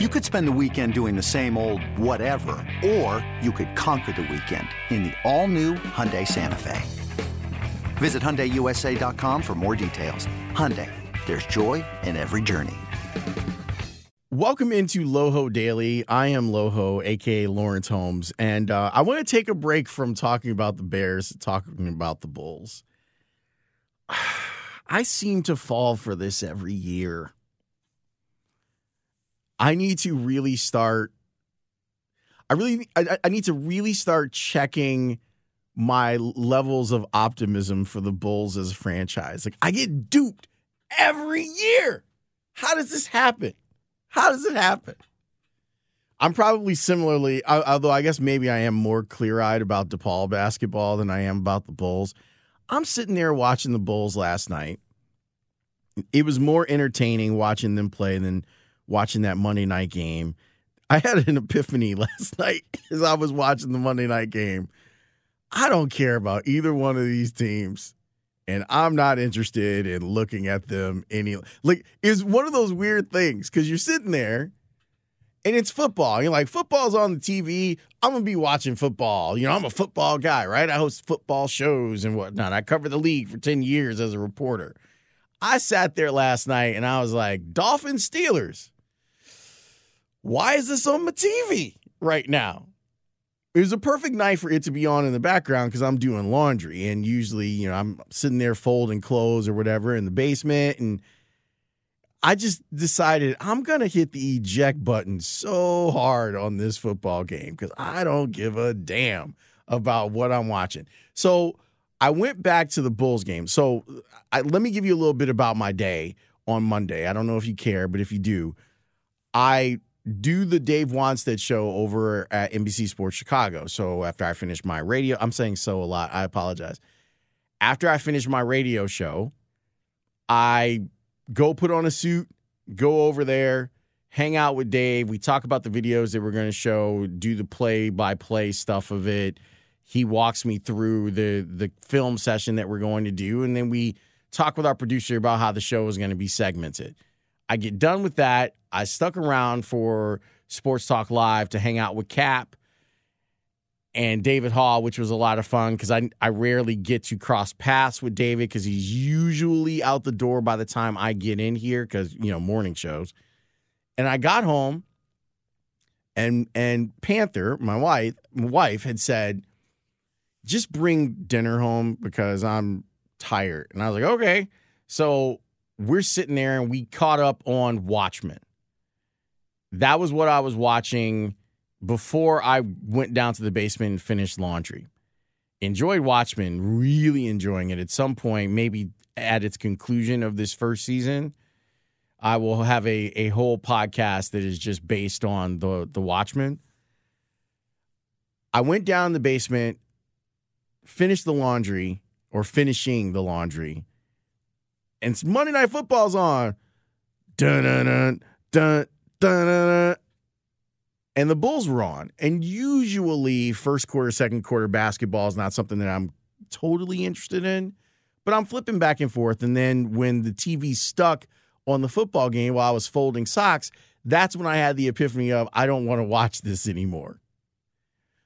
You could spend the weekend doing the same old whatever, or you could conquer the weekend in the all-new Hyundai Santa Fe. Visit HyundaiUSA.com for more details. Hyundai, there's joy in every journey. Welcome into Loho Daily. I am Loho, aka Laurence Holmes, and uh, I want to take a break from talking about the Bears, to talking about the Bulls. I seem to fall for this every year. I need to really start. I really, I, I need to really start checking my levels of optimism for the Bulls as a franchise. Like I get duped every year. How does this happen? How does it happen? I'm probably similarly, although I guess maybe I am more clear eyed about DePaul basketball than I am about the Bulls. I'm sitting there watching the Bulls last night. It was more entertaining watching them play than watching that Monday night game. I had an epiphany last night as I was watching the Monday night game. I don't care about either one of these teams. And I'm not interested in looking at them any like it's one of those weird things because you're sitting there and it's football. You're like, football's on the TV. I'm gonna be watching football. You know, I'm a football guy, right? I host football shows and whatnot. I covered the league for 10 years as a reporter. I sat there last night and I was like, Dolphins Steelers why is this on my TV right now? It was a perfect night for it to be on in the background because I'm doing laundry. And usually, you know, I'm sitting there folding clothes or whatever in the basement. And I just decided I'm going to hit the eject button so hard on this football game because I don't give a damn about what I'm watching. So I went back to the Bulls game. So I, let me give you a little bit about my day on Monday. I don't know if you care, but if you do, I do the Dave Wannstedt show over at NBC Sports Chicago. So after I finish my radio, I'm saying so a lot. I apologize. After I finish my radio show, I go put on a suit, go over there, hang out with Dave. We talk about the videos that we're going to show, do the play by play stuff of it. He walks me through the the film session that we're going to do, and then we talk with our producer about how the show is going to be segmented. I get done with that. I stuck around for Sports Talk Live to hang out with Kap and David Haugh, which was a lot of fun because I, I rarely get to cross paths with David because he's usually out the door by the time I get in here because, you know, morning shows. And I got home and and Panther, my wife, my wife had said, just bring dinner home because I'm tired. And I was like, okay. So we're sitting there and we caught up on Watchmen. That was what I was watching before I went down to the basement and finished laundry. Enjoyed Watchmen, really enjoying it. At some point, maybe at its conclusion of this first season, I will have a, a whole podcast that is just based on the, the Watchmen. I went down the basement, finished the laundry, or finishing the laundry, and Monday Night Football's on. Dun dun dun dun dun. dun. And the Bulls were on. And usually, first quarter, second quarter basketball is not something that I'm totally interested in, but I'm flipping back and forth. And then when the TV stuck on the football game while I was folding socks, that's when I had the epiphany of I don't want to watch this anymore.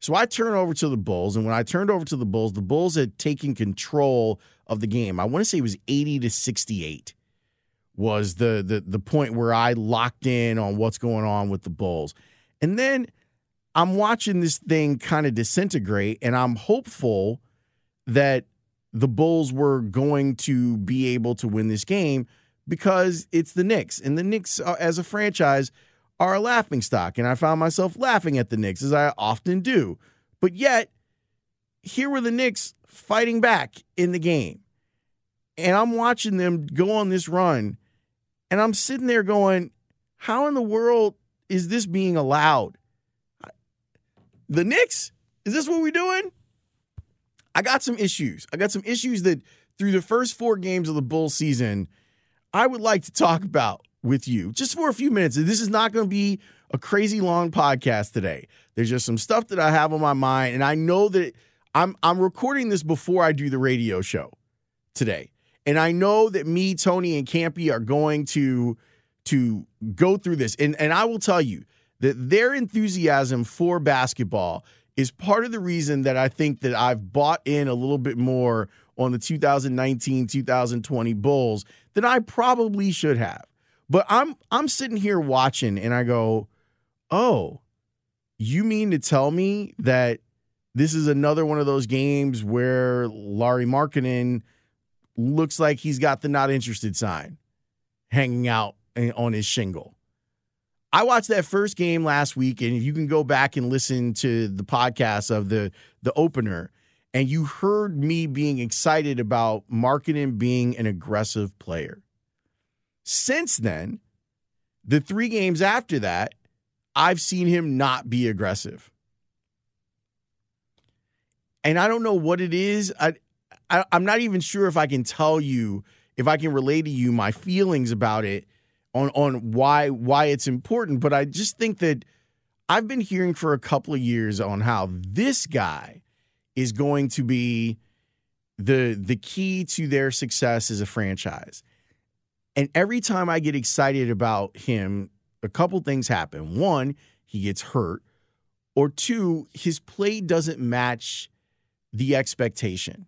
So I turned over to the Bulls, and when I turned over to the Bulls, the Bulls had taken control of the game. I want to say it was 80 to 68 was the the the point where I locked in on what's going on with the Bulls. And then I'm watching this thing kind of disintegrate and I'm hopeful that the Bulls were going to be able to win this game because it's the Knicks and the Knicks uh, as a franchise are a laughing stock and I found myself laughing at the Knicks as I often do. But yet here were the Knicks fighting back in the game. And I'm watching them go on this run. And I'm sitting there going, how in the world is this being allowed? The Knicks? Is this what we're doing? I got some issues. I got some issues that through the first four games of the Bulls season, I would like to talk about with you just for a few minutes. This is not going to be a crazy long podcast today. There's just some stuff that I have on my mind, and I know that I'm I'm recording this before I do the radio show today. And I know that me, Tony, and Campy are going to to go through this. And and I will tell you that their enthusiasm for basketball is part of the reason that I think that I've bought in a little bit more on the 2019 2020 Bulls than I probably should have. But I'm I'm sitting here watching and I go, "Oh, you mean to tell me that this is another one of those games where Lauri Markkanen looks like he's got the not interested sign hanging out on his shingle. I watched that first game last week, and you can go back and listen to the podcast of the the opener, and you heard me being excited about Markkanen being an aggressive player. Since then, the three games after that, I've seen him not be aggressive. And I don't know what it is. I, I I'm not even sure if I can tell you if I can relate to you my feelings about it on on why why it's important, but I just think that I've been hearing for a couple of years on how this guy is going to be the the key to their success as a franchise. And every time I get excited about him, a couple things happen. One, he gets hurt, or two, his play doesn't match the expectation.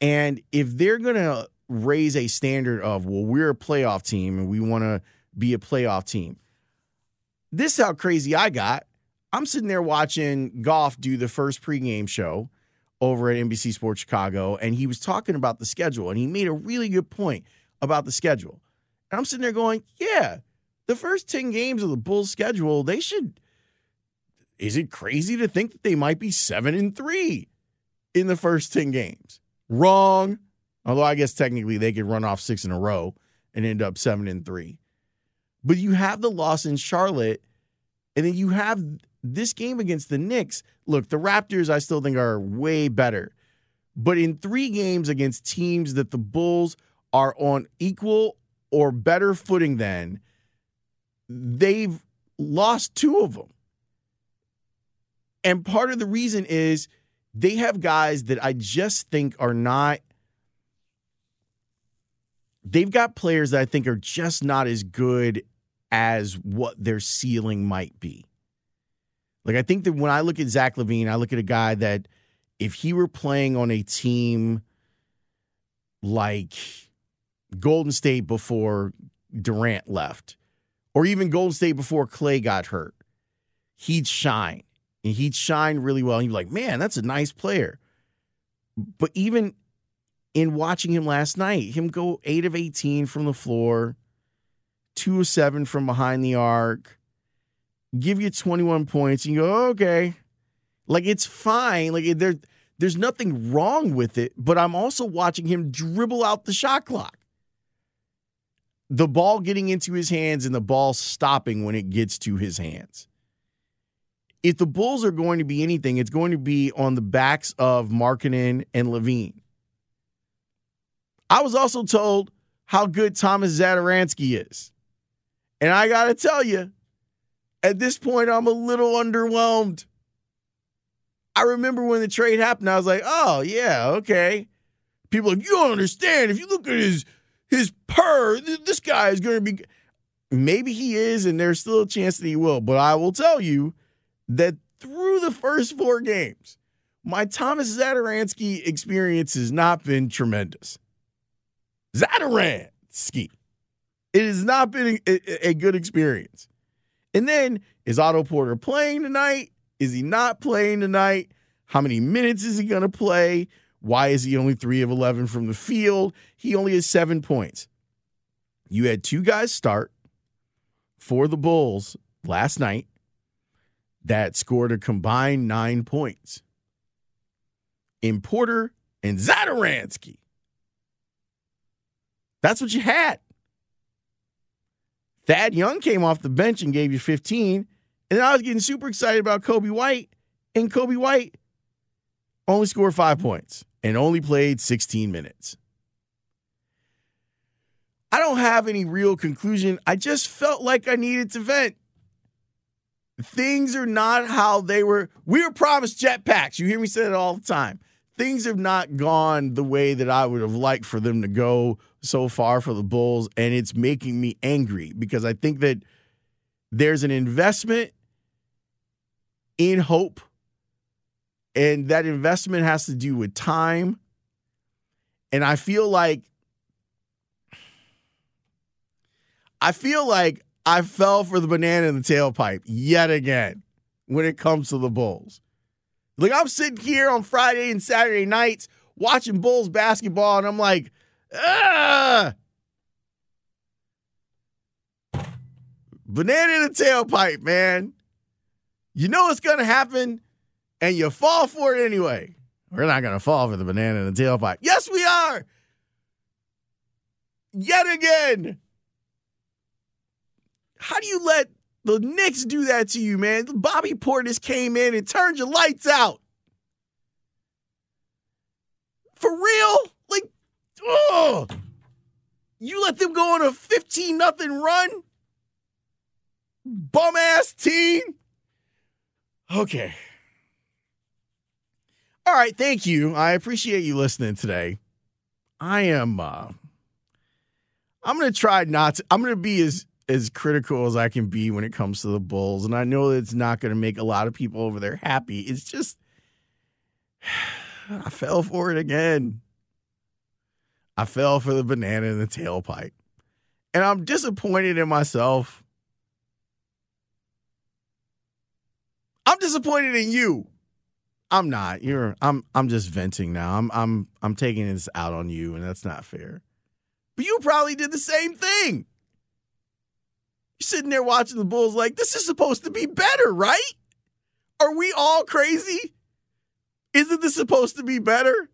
And if they're going to raise a standard of, well, we're a playoff team and we want to be a playoff team, this is how crazy I got. I'm sitting there watching Goff do the first pregame show over at NBC Sports Chicago, and he was talking about the schedule, and he made a really good point about the schedule. And I'm sitting there going, yeah, the first 10 games of the Bulls schedule, they should. Is it crazy to think that they might be seven and three in the first 10 games? Wrong. Although I guess technically they could run off six in a row and end up seven and three. But you have the loss in Charlotte, and then you have this game against the Knicks. Look, the Raptors I still think are way better. But in three games against teams that the Bulls are on equal or better footing than, they've lost two of them. And part of the reason is they have guys that I just think are not. They've got players that I think are just not as good as what their ceiling might be. Like, I think that when I look at Zach LaVine, I look at a guy that if he were playing on a team like Golden State before Durant left, or even Golden State before Clay got hurt, he'd shine and he'd shine really well. And you'd be like, man, that's a nice player. But even in watching him last night, him go eight of 18 from the floor, two of seven from behind the arc, give you 21 points, and you go, okay. Like it's fine. Like there, there's nothing wrong with it, but I'm also watching him dribble out the shot clock. The ball getting into his hands and the ball stopping when it gets to his hands if the Bulls are going to be anything, it's going to be on the backs of Markkanen and LaVine. I was also told how good Thomas Satoransky is. And I got to tell you, at this point, I'm a little underwhelmed. I remember when the trade happened, I was like, oh, yeah, okay. People like, you don't understand. If you look at his his per, this guy is going to be. Maybe he is, and there's still a chance that he will. But I will tell you, that through the first four games, my Thomas Satoransky experience has not been tremendous. Satoransky. It has not been a, a, good experience. And then is Otto Porter playing tonight? Is he not playing tonight? How many minutes is he going to play? Why is he only three of 11 from the field? He only has seven points. You had two guys start for the Bulls last night that scored a combined nine points. In Porter and Satoransky. That's what you had. Thad Young came off the bench and gave you 15. And I was getting super excited about Coby White. And Coby White only scored five points and only played 16 minutes. I don't have any real conclusion. I just felt like I needed to vent. Things are not how they were. We were promised jetpacks. You hear me say it all the time. Things have not gone the way that I would have liked for them to go so far for the Bulls, and it's making me angry because I think that there's an investment in hope, and that investment has to do with time. And I feel like I feel like I fell for the banana in the tailpipe yet again when it comes to the Bulls. Like I'm sitting here on Friday and Saturday nights watching Bulls basketball, and I'm like, ah, banana in the tailpipe, man. You know what's gonna happen, and you fall for it anyway. We're not gonna fall for the banana in the tailpipe. Yes, we are. Yet again. How do you let the Knicks do that to you, man? Bobby Portis came in and turned your lights out. For real? Oh, you let them go on a 15 nothing run? Bum ass team? Okay. All right, thank you. I appreciate you listening today. I am uh I'm going to try not to I'm going to be as as critical as I can be when it comes to the Bulls. And I know that it's not going to make a lot of people over there happy. It's just, I fell for it again. I fell for the banana in the tailpipe. And I'm disappointed in myself. I'm disappointed in you. I'm not. You're I'm I'm just venting now. I'm I'm I'm taking this out on you and that's not fair. But you probably did the same thing. You're sitting there watching the Bulls like, this is supposed to be better, right? Are we all crazy? Isn't this supposed to be better?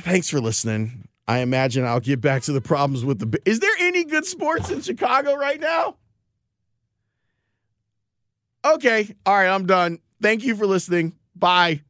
Thanks for listening. I imagine I'll get back to the problems with the. Is there any good sports in Chicago right now? Okay. All right. I'm done. Thank you for listening. Bye.